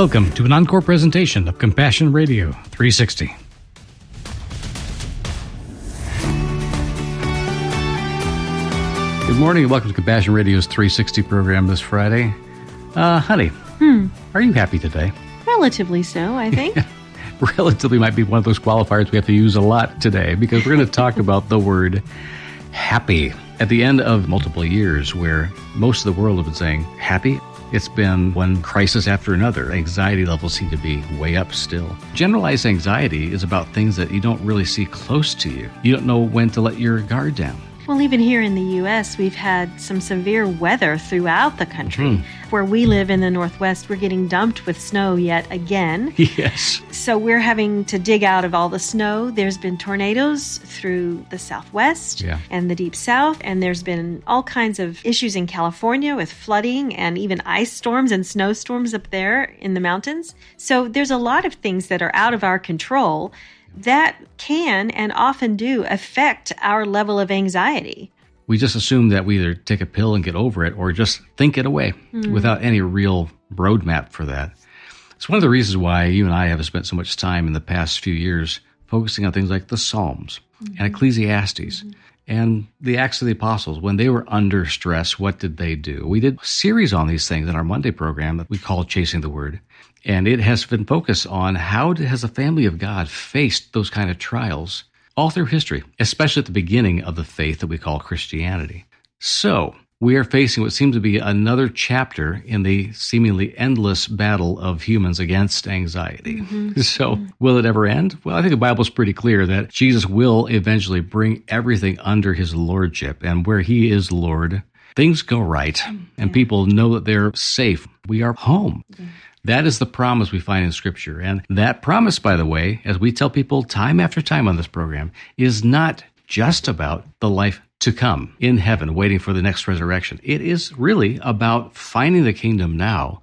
Welcome to an encore presentation of Compassion Radio 360. Good morning and welcome to Compassion Radio's 360 program this Friday. Uh, honey, Hmm. are you happy today? Relatively so, I think. Relatively might be one of those qualifiers we have to use a lot today because we're going to talk about the word happy. At the end of multiple years where most of the world have been saying happy, it's been one crisis after another. Anxiety levels seem to be way up still. Generalized anxiety is about things that you don't really see close to you. You don't know when to let your guard down. Well, even here in the U.S., we've had some severe weather throughout the country. Hmm. Where we live in the Northwest, we're getting dumped with snow yet again. Yes. So we're having to dig out of all the snow. There's been tornadoes through the Southwest Yeah. and the Deep South, and there's been all kinds of issues in California with flooding and even ice storms and snowstorms up there in the mountains. So there's a lot of things that are out of our control that can and often do affect our level of anxiety. We just assume that we either take a pill and get over it or just think it away hmm. without any real roadmap for that. It's one of the reasons why you and I have spent so much time in the past few years focusing on things like the Psalms and hmm. Ecclesiastes hmm. and the Acts of the Apostles. When they were under stress, what did they do? We did a series on these things in our Monday program that we call Chasing the Word. And it has been focused on how has the family of God faced those kind of trials all through history, especially at the beginning of the faith that we call Christianity. So, we are facing what seems to be another chapter in the seemingly endless battle of humans against anxiety. Mm-hmm. So, will it ever end? Well, I think the Bible's pretty clear that Jesus will eventually bring everything under his lordship, and where he is Lord, things go right, mm-hmm. and people know that they're safe. We are home. Mm-hmm. That is the promise we find in Scripture. And that promise, by the way, as we tell people time after time on this program, is not just about the life to come in heaven, waiting for the next resurrection. It is really about finding the kingdom now,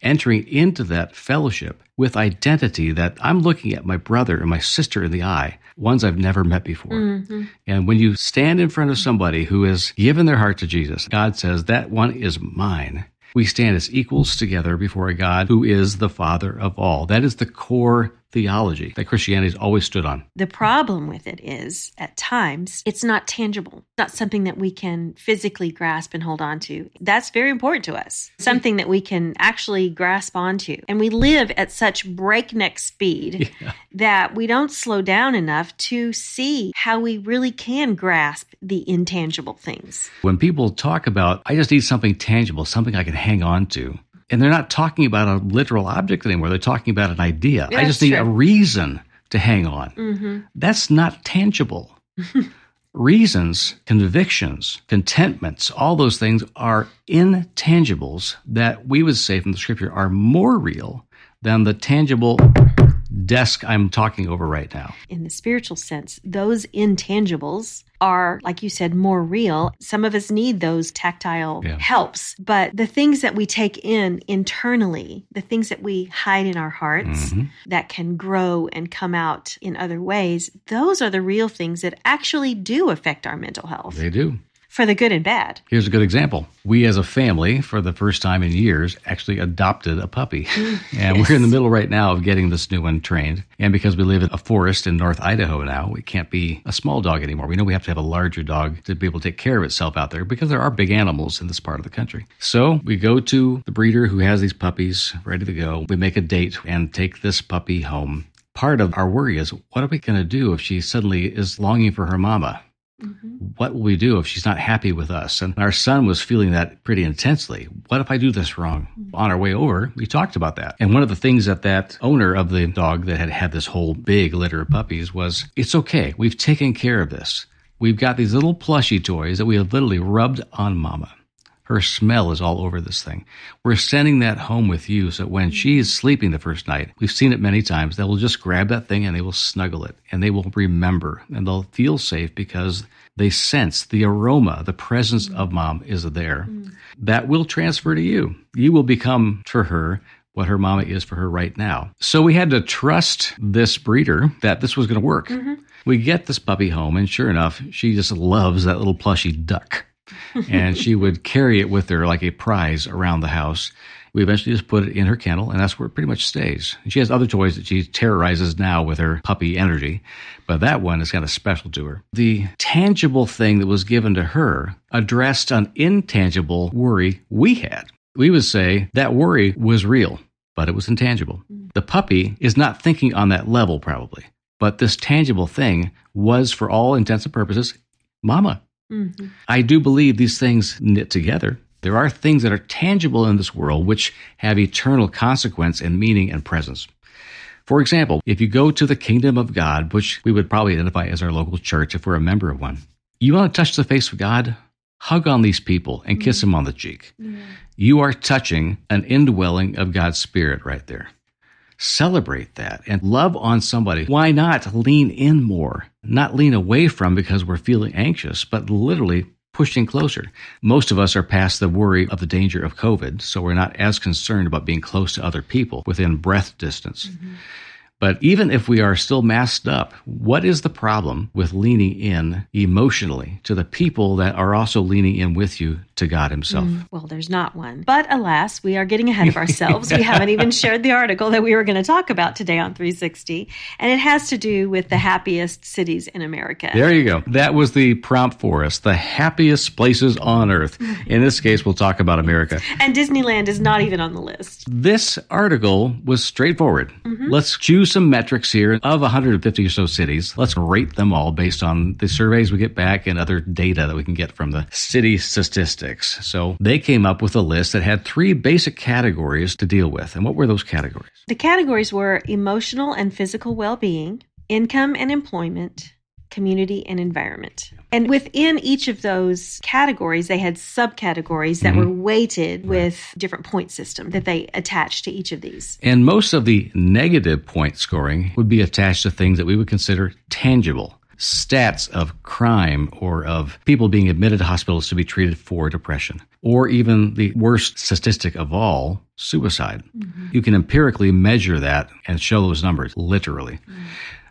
entering into that fellowship with identity that I'm looking at my brother and my sister in the eye, ones I've never met before. Mm-hmm. And when you stand in front of somebody who has given their heart to Jesus, God says, That one is mine. We stand as equals together before a God who is the Father of all. That is the core theology that Christianity has always stood on. The problem with it is, at times, it's not tangible, it's not something that we can physically grasp and hold on to. That's very important to us, something that we can actually grasp onto. And we live at such breakneck speed that we don't slow down enough to see how we really can grasp the intangible things. When people talk about, I just need something tangible, something I can hang on to, and they're not talking about a literal object anymore. They're talking about an idea. I just need true. a reason to hang on. Mm-hmm. That's not tangible. Reasons, convictions, contentments, all those things are intangibles that we would say from the scripture are more real than the tangible desk I'm talking over right now. in the spiritual sense, those intangibles are, like you said, more real. Some of us need those tactile Yeah. helps, but the things that we take in internally, the things that we hide in our hearts Mhm. that can grow and come out in other ways, those are the real things that actually do affect our mental health They do. For the good and bad. Here's a good example. We, as a family, for the first time in years, actually adopted a puppy. and we're in the middle right now of getting this new one trained. And because we live in a forest in North Idaho now, we can't be a small dog anymore. We know we have to have a larger dog to be able to take care of itself out there because there are big animals in this part of the country. So we go to the breeder who has these puppies ready to go. We make a date and take this puppy home. Part of our worry is what are we going to do if she suddenly is longing for her mama? Mm-hmm. what will we do if she's not happy with us? And our son was feeling that pretty intensely. What if I do this wrong? Mm-hmm. On our way over, we talked about that. And one of the things that that owner of the dog that had had this whole big litter of puppies was, it's okay. We've taken care of this. We've got these little plushy toys that we have literally rubbed on mama. Her smell is all over this thing. We're sending that home with you so when she is sleeping the first night, we've seen it many times, they will just grab that thing and they will snuggle it and they will remember and they'll feel safe because they sense the aroma, the presence of mom is there. That will transfer to you. You will become for her what her mama is for her right now. So we had to trust this breeder that this was going to work. Mm-hmm. We get this puppy home, and sure enough, she just loves that little plushy duck. And she would carry it with her like a prize around the house. We eventually just put it in her kennel, and that's where it pretty much stays. And she has other toys that she terrorizes now with her puppy energy, but that one is kind of special to her. The tangible thing that was given to her addressed an intangible worry we had. We would say that worry was real, but it was intangible. The puppy is not thinking on that level, probably, but this tangible thing was, for all intents and purposes, mama. Mm-hmm. I do believe these things knit together. There are things that are tangible in this world which have eternal consequence and meaning and presence. For example, if you go to the kingdom of God, which we would probably identify as our local church if we're a member of one, you want to touch the face of God? Hug on these people and kiss them on the cheek. Yeah. You are touching an indwelling of God's Spirit right there. Celebrate that and love on somebody. Why not lean in more? Not lean away from because we're feeling anxious, but literally pushing closer. Most of us are past the worry of the danger of COVID, so we're not as concerned about being close to other people within breath distance. Mm-hmm. But even if we are still masked up, what is the problem with leaning in emotionally to the people that are also leaning in with you to God Himself? Mm, well, there's not one. But alas, we are getting ahead of ourselves. we haven't even shared the article that we were going to talk about today on 360. And it has to do with the happiest cities in America. There you go. That was the prompt for us the happiest places on earth. In this case, we'll talk about America. And Disneyland is not even on the list. This article was straightforward. Mm-hmm. Let's choose some metrics here of 150 or so cities. Let's rate them all based on the surveys we get back and other data that we can get from the city statistics. So they came up with a list that had three basic categories to deal with. And what were those categories? The categories were emotional and physical well being, income and employment, community, and environment. And within each of those categories, they had subcategories that mm-hmm. were weighted right. with different point system that they attached to each of these. And most of the negative point scoring would be attached to things that we would consider tangible. Stats of crime or of people being admitted to hospitals to be treated for depression, or even the worst statistic of all, suicide. Mm-hmm. You can empirically measure that and show those numbers literally. Mm-hmm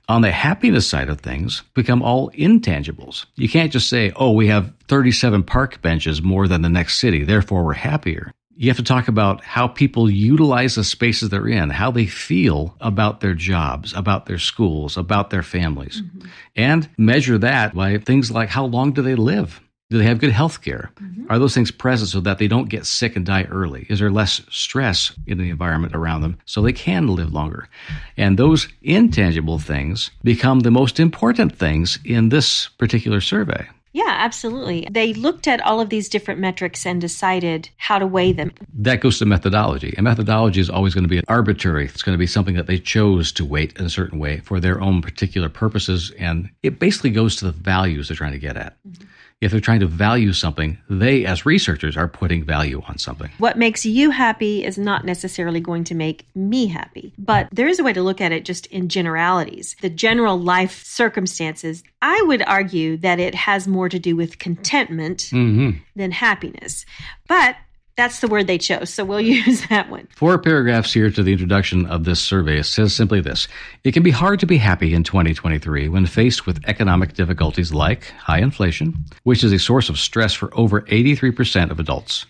on the happiness side of things become all intangibles. You can't just say, oh, we have 37 park benches more than the next city, therefore we're happier. You have to talk about how people utilize the spaces they're in, how they feel about their jobs, about their schools, about their families, mm-hmm. and measure that by things like how long do they live? Do they have good health care? Mm-hmm. Are those things present so that they don't get sick and die early? Is there less stress in the environment around them so they can live longer? And those intangible things become the most important things in this particular survey. Yeah, absolutely. They looked at all of these different metrics and decided how to weigh them. That goes to methodology. And methodology is always going to be arbitrary. It's going to be something that they chose to weight in a certain way for their own particular purposes. And it basically goes to the values they're trying to get at. Mm-hmm if they're trying to value something, they, as researchers, are putting value on something. What makes you happy is not necessarily going to make me happy. But there is a way to look at it just in generalities. The general life circumstances, I would argue that it has more to do with contentment mm-hmm. than happiness. But that's the word they chose, so we'll use that one. Four paragraphs here to the introduction of this survey says simply this It can be hard to be happy in 2023 when faced with economic difficulties like high inflation, which is a source of stress for over 83% of adults.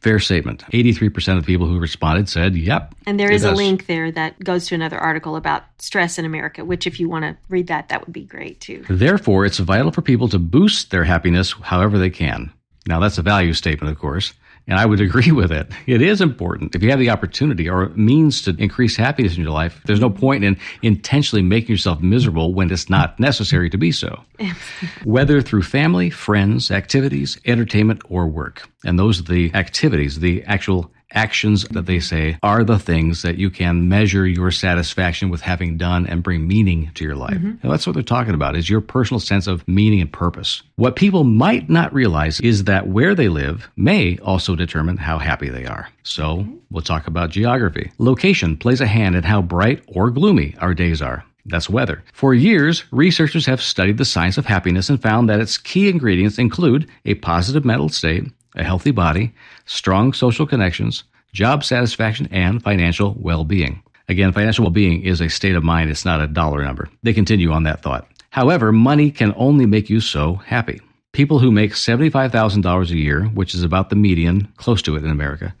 Fair statement. 83% of people who responded said, yep. And there is a link there that goes to another article about stress in America, which, if you want to read that, that would be great too. Therefore, it's vital for people to boost their happiness however they can. Now, that's a value statement, of course. And I would agree with it. It is important. If you have the opportunity or means to increase happiness in your life, there's no point in intentionally making yourself miserable when it's not necessary to be so. Whether through family, friends, activities, entertainment, or work. And those are the activities, the actual actions that they say are the things that you can measure your satisfaction with having done and bring meaning to your life. Mm-hmm. that's what they're talking about is your personal sense of meaning and purpose. What people might not realize is that where they live may also determine how happy they are. So we'll talk about geography. Location plays a hand in how bright or gloomy our days are. That's weather. For years, researchers have studied the science of happiness and found that its key ingredients include a positive mental state, a healthy body, strong social connections, job satisfaction, and financial well being. Again, financial well being is a state of mind, it's not a dollar number. They continue on that thought. However, money can only make you so happy. People who make $75,000 a year, which is about the median, close to it in America,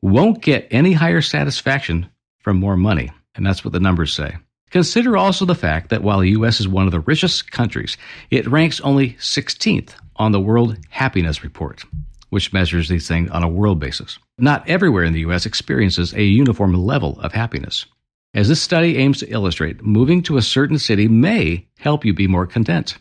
won't get any higher satisfaction from more money. And that's what the numbers say. Consider also the fact that while the U.S. is one of the richest countries, it ranks only 16th on the World Happiness Report, which measures these things on a world basis. Not everywhere in the U.S. experiences a uniform level of happiness. As this study aims to illustrate, moving to a certain city may help you be more content.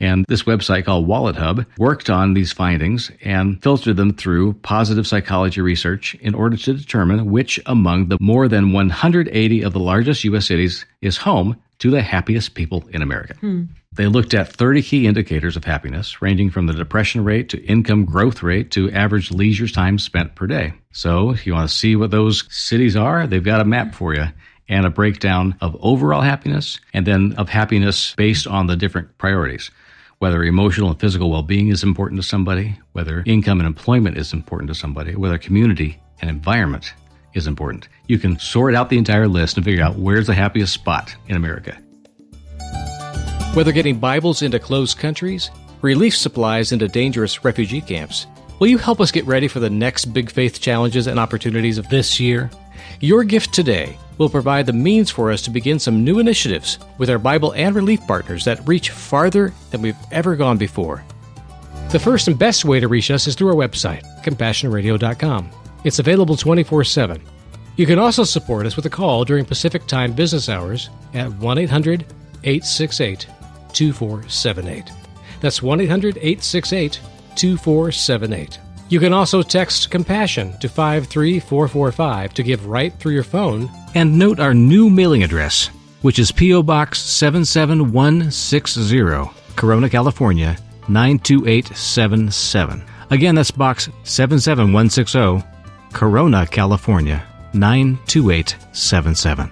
And this website called Wallet Hub worked on these findings and filtered them through positive psychology research in order to determine which among the more than 180 of the largest U.S. cities is home to the happiest people in America. Hmm. They looked at 30 key indicators of happiness, ranging from the depression rate to income growth rate to average leisure time spent per day. So, if you want to see what those cities are, they've got a map for you and a breakdown of overall happiness and then of happiness based on the different priorities whether emotional and physical well being is important to somebody, whether income and employment is important to somebody, whether community and environment is important. You can sort out the entire list and figure out where's the happiest spot in America. Whether getting Bibles into closed countries, relief supplies into dangerous refugee camps, will you help us get ready for the next big faith challenges and opportunities of this year? Your gift today will provide the means for us to begin some new initiatives with our Bible and relief partners that reach farther than we've ever gone before. The first and best way to reach us is through our website, compassionradio.com. It's available 24 7. You can also support us with a call during Pacific Time business hours at 1 800 868 2478. That's 1 800 868 2478. You can also text Compassion to 53445 to give right through your phone. And note our new mailing address, which is P.O. Box 77160, Corona, California 92877. Again, that's Box 77160, Corona, California 92877.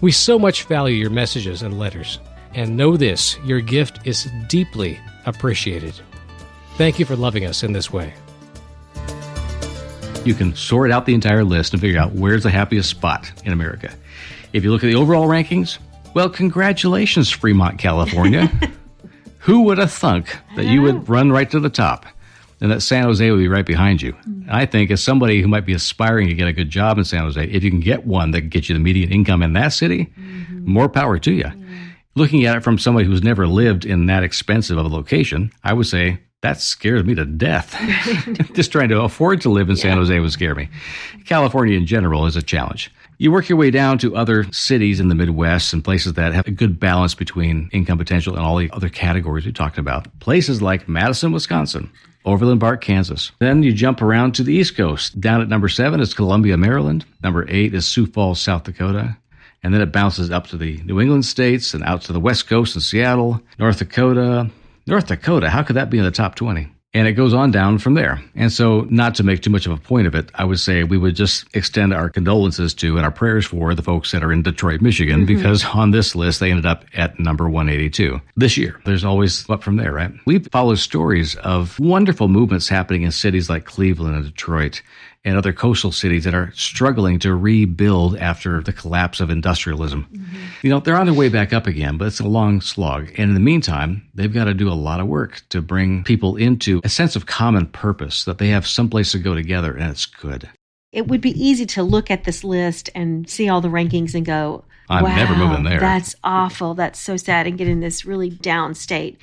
We so much value your messages and letters. And know this your gift is deeply appreciated. Thank you for loving us in this way you can sort out the entire list and figure out where's the happiest spot in America. If you look at the overall rankings, well, congratulations, Fremont, California. Who would have thunk that you would run right to the top and that San Jose would be right behind you? Mm-hmm. I think as somebody who might be aspiring to get a good job in San Jose, if you can get one that gets you the median income in that city, mm-hmm. more power to you. Mm-hmm. Looking at it from somebody who's never lived in that expensive of a location, I would say that scares me to death. Just trying to afford to live in San Jose would scare me. California in general is a challenge. You work your way down to other cities in the Midwest and places that have a good balance between income potential and all the other categories we talked about. Places like Madison, Wisconsin, Overland Park, Kansas. Then you jump around to the East Coast. Down at number seven is Columbia, Maryland. Number eight is Sioux Falls, South Dakota. And then it bounces up to the New England states and out to the West Coast and Seattle, North Dakota, North Dakota, how could that be in the top 20? And it goes on down from there. And so, not to make too much of a point of it, I would say we would just extend our condolences to and our prayers for the folks that are in Detroit, Michigan, mm-hmm. because on this list, they ended up at number 182 this year. There's always up from there, right? We follow stories of wonderful movements happening in cities like Cleveland and Detroit and other coastal cities that are struggling to rebuild after the collapse of industrialism. Mm-hmm. You know, they're on their way back up again, but it's a long slog. And in the meantime, they've got to do a lot of work to bring people into a sense of common purpose that they have someplace to go together, and it's good. It would be easy to look at this list and see all the rankings and go, I'm wow, never moving there. That's awful. That's so sad and get in this really down state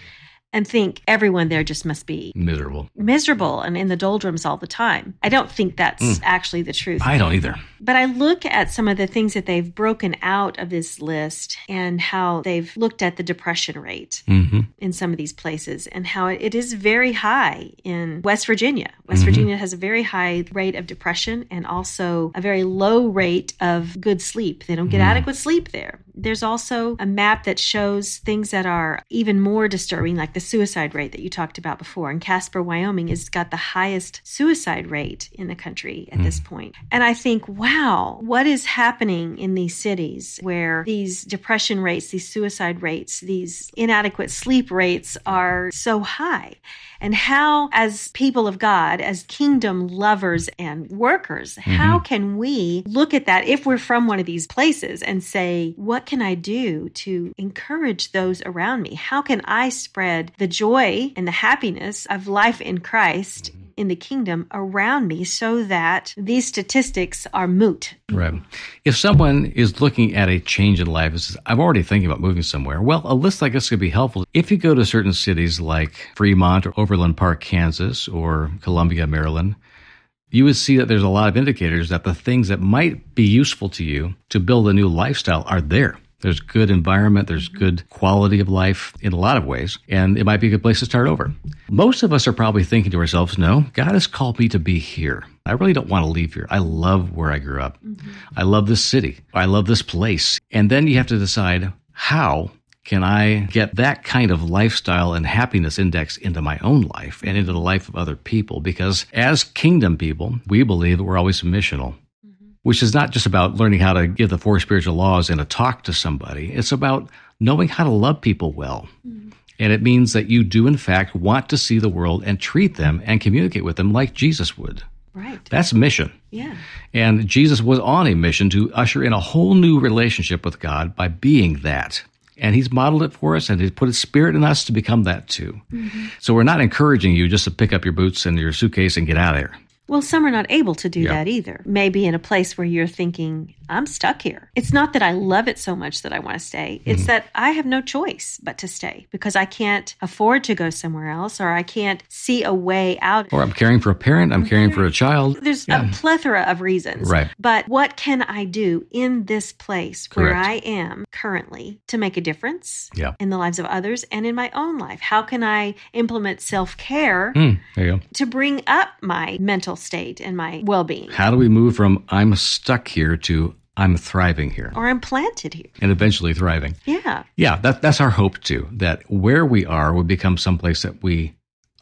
and think everyone there just must be miserable, miserable, and in the doldrums all the time. I don't think that's mm. actually the truth. I don't either. But I look at some of the things that they've broken out of this list and how they've looked at the depression rate mm-hmm. in some of these places and how it is very high in West Virginia. West mm-hmm. Virginia has a very high rate of depression and also a very low rate of good sleep. They don't get mm. adequate sleep there. There's also a map that shows things that are even more disturbing, like the suicide rate that you talked about before. And Casper, Wyoming has got the highest suicide rate in the country at mm. this point. And I think, wow, what is happening in these cities where these depression rates, these suicide rates, these inadequate sleep rates are so high? and how, as people of God, as kingdom lovers and workers, mm-hmm. how can we look at that if we're from one of these places and say, what can I do to encourage those around me? How can I spread the joy and the happiness of life in Christ? Mm-hmm in the kingdom around me so that these statistics are moot. Right. If someone is looking at a change in life and says, I'm already thinking about moving somewhere, well, a list like this could be helpful. If you go to certain cities like Fremont or Overland Park, Kansas, or Columbia, Maryland, you would see that there's a lot of indicators that the things that might be useful to you to build a new lifestyle are there. There's good environment, there's good quality of life in a lot of ways, and it might be a good place to start over. Most of us are probably thinking to ourselves, no, God has called me to be here. I really don't want to leave here. I love where I grew up. Mm-hmm. I love this city. I love this place. And then you have to decide how can I get that kind of lifestyle and happiness index into my own life and into the life of other people? Because as kingdom people, we believe that we're always missional, mm-hmm. which is not just about learning how to give the four spiritual laws in a talk to somebody. It's about knowing how to love people well. Mm-hmm. And it means that you do, in fact, want to see the world and treat them and communicate with them like Jesus would. Right. That's mission. Yeah. And Jesus was on a mission to usher in a whole new relationship with God by being that. And he's modeled it for us and he's put his spirit in us to become that too. Mm-hmm. So we're not encouraging you just to pick up your boots and your suitcase and get out of there. Well, some are not able to do yeah. that either. Maybe in a place where you're thinking, I'm stuck here. It's not that I love it so much that I want to stay. It's mm-hmm. that I have no choice but to stay because I can't afford to go somewhere else or I can't see a way out. Or I'm caring for a parent, I'm, caring for a child. There's yeah. a plethora of reasons. Right. But what can I do in this place Correct. where I am currently to make a difference yeah. in the lives of others and in my own life? How can I implement self care mm, to bring up my mental state and my well being? How do we move from I'm stuck here to I'm thriving here. Or I'm planted here. And eventually thriving. Yeah. Yeah, that, that's our hope too, that where we are will become someplace that we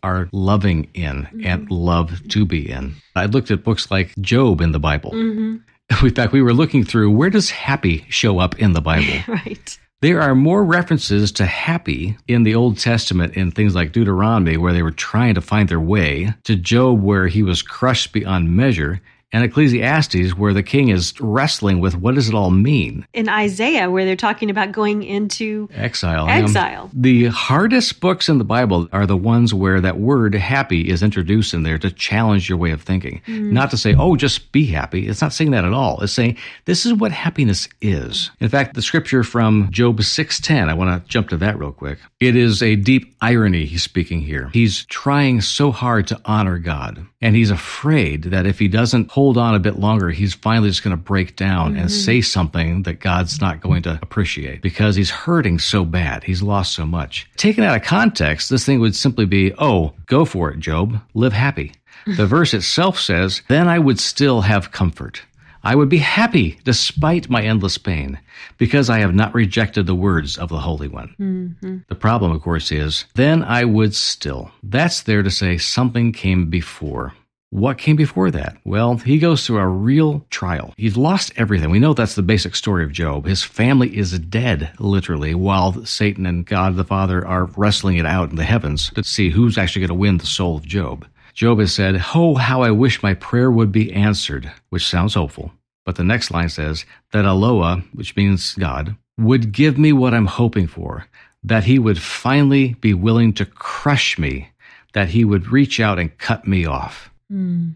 are loving in mm-hmm. and love to be in. I looked at books like Job in the Bible. Mm-hmm. In fact, we were looking through where does happy show up in the Bible? right. There are more references to happy in the Old Testament in things like Deuteronomy, where they were trying to find their way, to Job, where he was crushed beyond measure, and Ecclesiastes, where the king is wrestling with what does it all mean. In Isaiah, where they're talking about going into exile. Exile. the hardest books in the Bible are the ones where that word happy is introduced in there to challenge your way of thinking. Mm. Not to say, oh, just be happy. It's not saying that at all. It's saying this is what happiness is. In fact, the scripture from Job 6:10, I want to jump to that real quick. It is a deep irony he's speaking here. He's trying so hard to honor God, and he's afraid that if he doesn't hold hold on a bit longer, he's finally just going to break down mm-hmm. and say something that God's not going to appreciate because he's hurting so bad. He's lost so much. Taken out of context, this thing would simply be, oh, go for it, Job. Live happy. The verse itself says, then I would still have comfort. I would be happy despite my endless pain because I have not rejected the words of the Holy One. Mm-hmm. The problem, of course, is then I would still. That's there to say something came before. What came before that? Well, he goes through a real trial. He's lost everything. We know that's the basic story of Job. His family is dead, literally, while Satan and God the Father are wrestling it out in the heavens to see who's actually going to win the soul of Job. Job has said, Oh, how I wish my prayer would be answered, which sounds hopeful. But the next line says that Eloah, which means God, would give me what I'm hoping for, that he would finally be willing to crush me, that he would reach out and cut me off. Mm.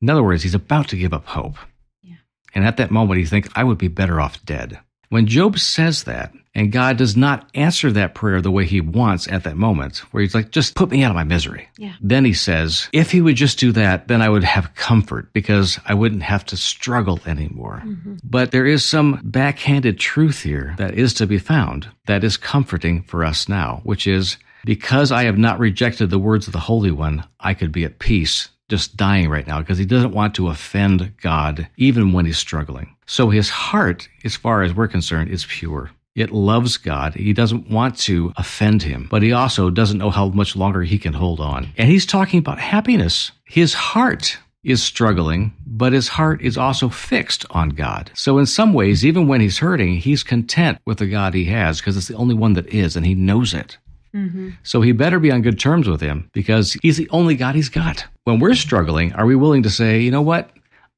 In other words, he's about to give up hope. Yeah. And at that moment, he thinks, I would be better off dead. When Job says that, and God does not answer that prayer the way he wants at that moment, where he's like, just put me out of my misery. Yeah. Then he says, if he would just do that, then I would have comfort because I wouldn't have to struggle anymore. Mm-hmm. But there is some backhanded truth here that is to be found that is comforting for us now, which is because I have not rejected the words of the Holy One, I could be at peace just dying right now because he doesn't want to offend God even when he's struggling. So his heart, as far as we're concerned, is pure. It loves God. He doesn't want to offend him, but he also doesn't know how much longer he can hold on. And he's talking about happiness. His heart is struggling, but his heart is also fixed on God. So in some ways, even when he's hurting, he's content with the God he has because it's the only one that is, and he knows it. Mm-hmm. So he better be on good terms with him because he's the only God he's got. When we're struggling, are we willing to say, you know what?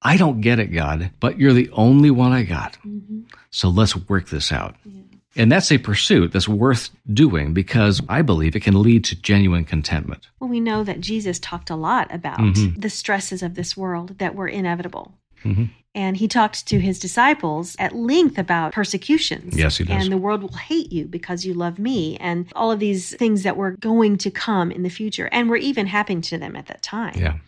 I don't get it, God, but you're the only one I got. Mm-hmm. So let's work this out. Yeah. And that's a pursuit that's worth doing because I believe it can lead to genuine contentment. Well, we know that Jesus talked a lot about mm-hmm. the stresses of this world that were inevitable. Mm-hmm. And he talked to his disciples at length about persecutions. Yes, he does. And the world will hate you because you love me, and all of these things that were going to come in the future and were even happening to them at that time. Yeah.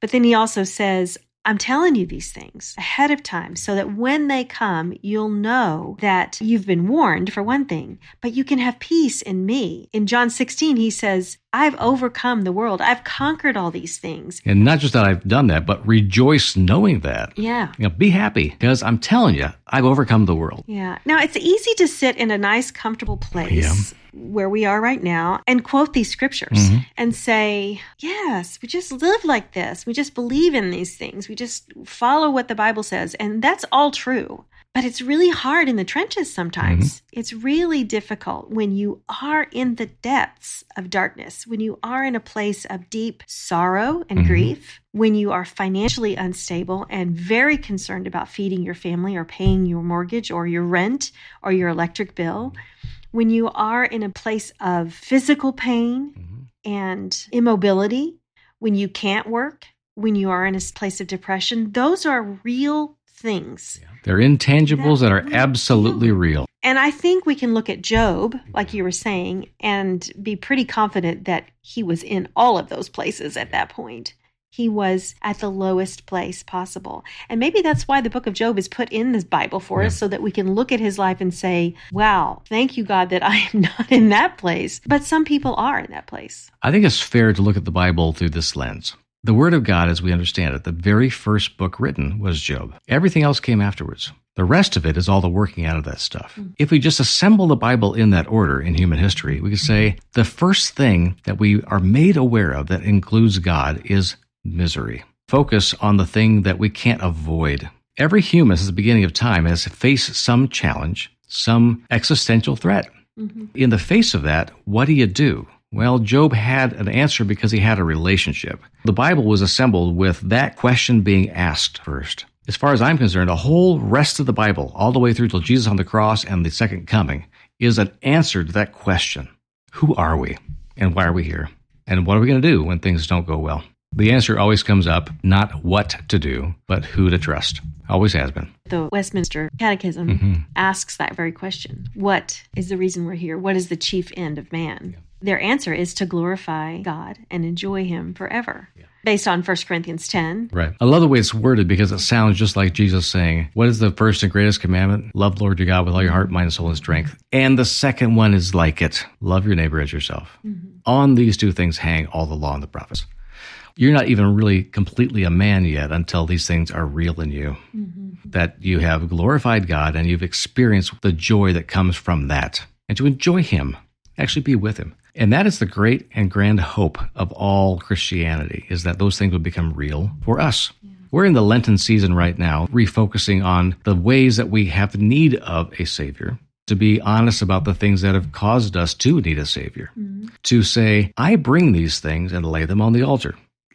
But then he also says, I'm telling you these things ahead of time so that when they come, you'll know that you've been warned for one thing, but you can have peace in me. In John 16, he says, I've overcome the world. I've conquered all these things. And not just that I've done that, but rejoice knowing that. Yeah. You know, be happy because I'm telling you, I've overcome the world. Yeah. Now, it's easy to sit in a nice, comfortable place. Yeah where we are right now and quote these scriptures mm-hmm. and say, Yes, we just live like this. We just believe in these things. We just follow what the Bible says. And that's all true. But it's really hard in the trenches sometimes. Mm-hmm. It's really difficult when you are in the depths of darkness, when you are in a place of deep sorrow and mm-hmm. grief, when you are financially unstable and very concerned about feeding your family or paying your mortgage or your rent or your electric bill, when you are in a place of physical pain mm-hmm. and immobility, when you can't work, when you are in a place of depression, those are real things. Yeah. They're intangibles that, are absolutely real. And I think we can look at Job, like you were saying, and be pretty confident that he was in all of those places at that point. He was at the lowest place possible. And maybe that's why the book of Job is put in this Bible for yeah. us so that we can look at his life and say, wow, thank you, God, that I am not in that place. But some people are in that place. I think it's fair to look at the Bible through this lens. The Word of God, as we understand it, the very first book written was Job. Everything else came afterwards. The rest of it is all the working out of that stuff. Mm. If we just assemble the Bible in that order in human history, we could say the first thing that we are made aware of that includes God is misery. Focus on the thing that we can't avoid. Every human since the beginning of time has faced some challenge, some existential threat. Mm-hmm. In the face of that, what do you do? Well, Job had an answer because he had a relationship. The Bible was assembled with that question being asked first. As far as I'm concerned, the whole rest of the Bible, all the way through till Jesus on the cross and the second coming, is an answer to that question. Who are we? And why are we here? And what are we going to do when things don't go well? The answer always comes up not what to do, but who to trust. Always has been. The Westminster Catechism mm-hmm. asks that very question What is the reason we're here? What is the chief end of man? Yeah their answer is to glorify God and enjoy Him forever. Yeah. Based on 1 Corinthians 10. Right. I love the way it's worded because it sounds just like Jesus saying, What is the first and greatest commandment? Love the Lord your God with all your heart, mind, soul, and strength. And the second one is like it love your neighbor as yourself. Mm-hmm. On these two things hang all the law and the prophets. You're not even really completely a man yet until these things are real in you. Mm-hmm. That you have glorified God and you've experienced the joy that comes from that. And to enjoy Him, actually be with Him. And that is the great and grand hope of all Christianity is that those things would become real for us. Yeah. We're in the Lenten season right now, refocusing on the ways that we have need of a Savior, to be honest about the things that have caused us to need a Savior, mm-hmm. to say, I bring these things and lay them on the altar.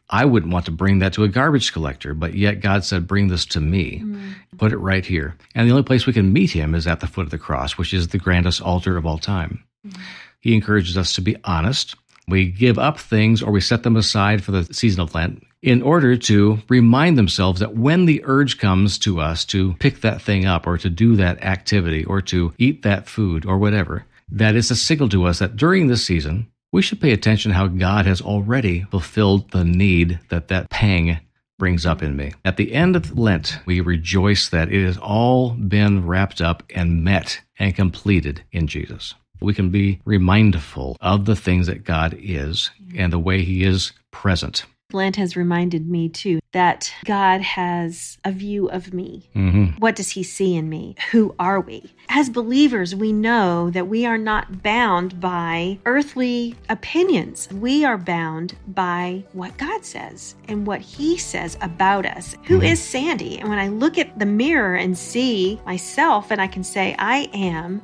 I wouldn't want to bring that to a garbage collector, but yet God said, Bring this to me. Mm-hmm. Put it right here. And the only place we can meet Him is at the foot of the cross, which is the grandest altar of all time. Mm-hmm. He encourages us to be honest. We give up things or we set them aside for the season of Lent in order to remind themselves that when the urge comes to us to pick that thing up or to do that activity or to eat that food or whatever, that is a signal to us that during this season, we should pay attention how God has already fulfilled the need that that pang brings up in me. At the end of Lent, we rejoice that it has all been wrapped up and met and completed in Jesus we can be remindful of the things that God is and the way He is present. Lent has reminded me too that God has a view of me. Mm-hmm. What does He see in me? Who are we? As believers, we know that we are not bound by earthly opinions. We are bound by what God says and what He says about us. Who mm-hmm. is Sandi? And when I look at the mirror and see myself, and I can say, I am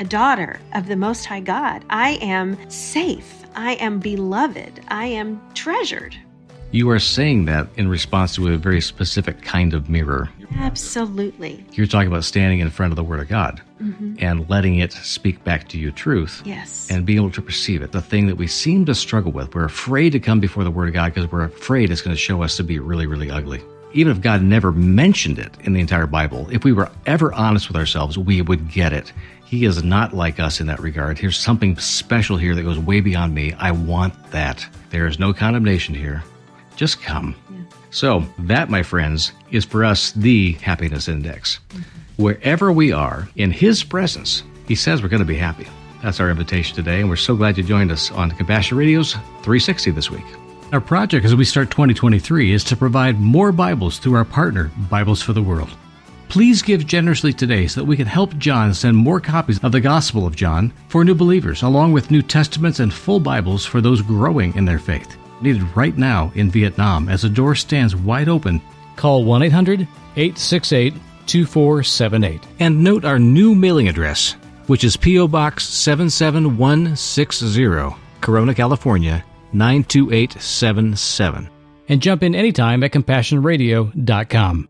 a daughter of the Most High God. I am safe. I am beloved. I am treasured. You are saying that in response to a very specific kind of mirror. Absolutely. You're talking about standing in front of the Word of God. Mm-hmm. and letting it speak back to you truth. Yes. And being able to perceive it. The thing that we seem to struggle with. We're afraid to come before the Word of God because we're afraid it's going to show us to be really, really ugly. Even if God never mentioned it in the entire Bible, if we were ever honest with ourselves, we would get it. He is not like us in that regard. Here's something special here that goes way beyond me. I want that. There is no condemnation here. Just come. So, that, my friends, is for us the happiness index. Mm-hmm. Wherever we are in His presence, He says we're going to be happy. That's our invitation today, and we're so glad you joined us on Compassion Radio's 360 this week. Our project as we start 2023 is to provide more Bibles through our partner, Bibles for the World. Please give generously today so that we can help John send more copies of the Gospel of John for new believers, along with New Testaments and full Bibles for those growing in their faith. Needed right now in Vietnam as the door stands wide open. Call 1 800 868 2478 and note our new mailing address, which is P.O. Box 77160, Corona, California 92877. And jump in anytime at CompassionRadio.com.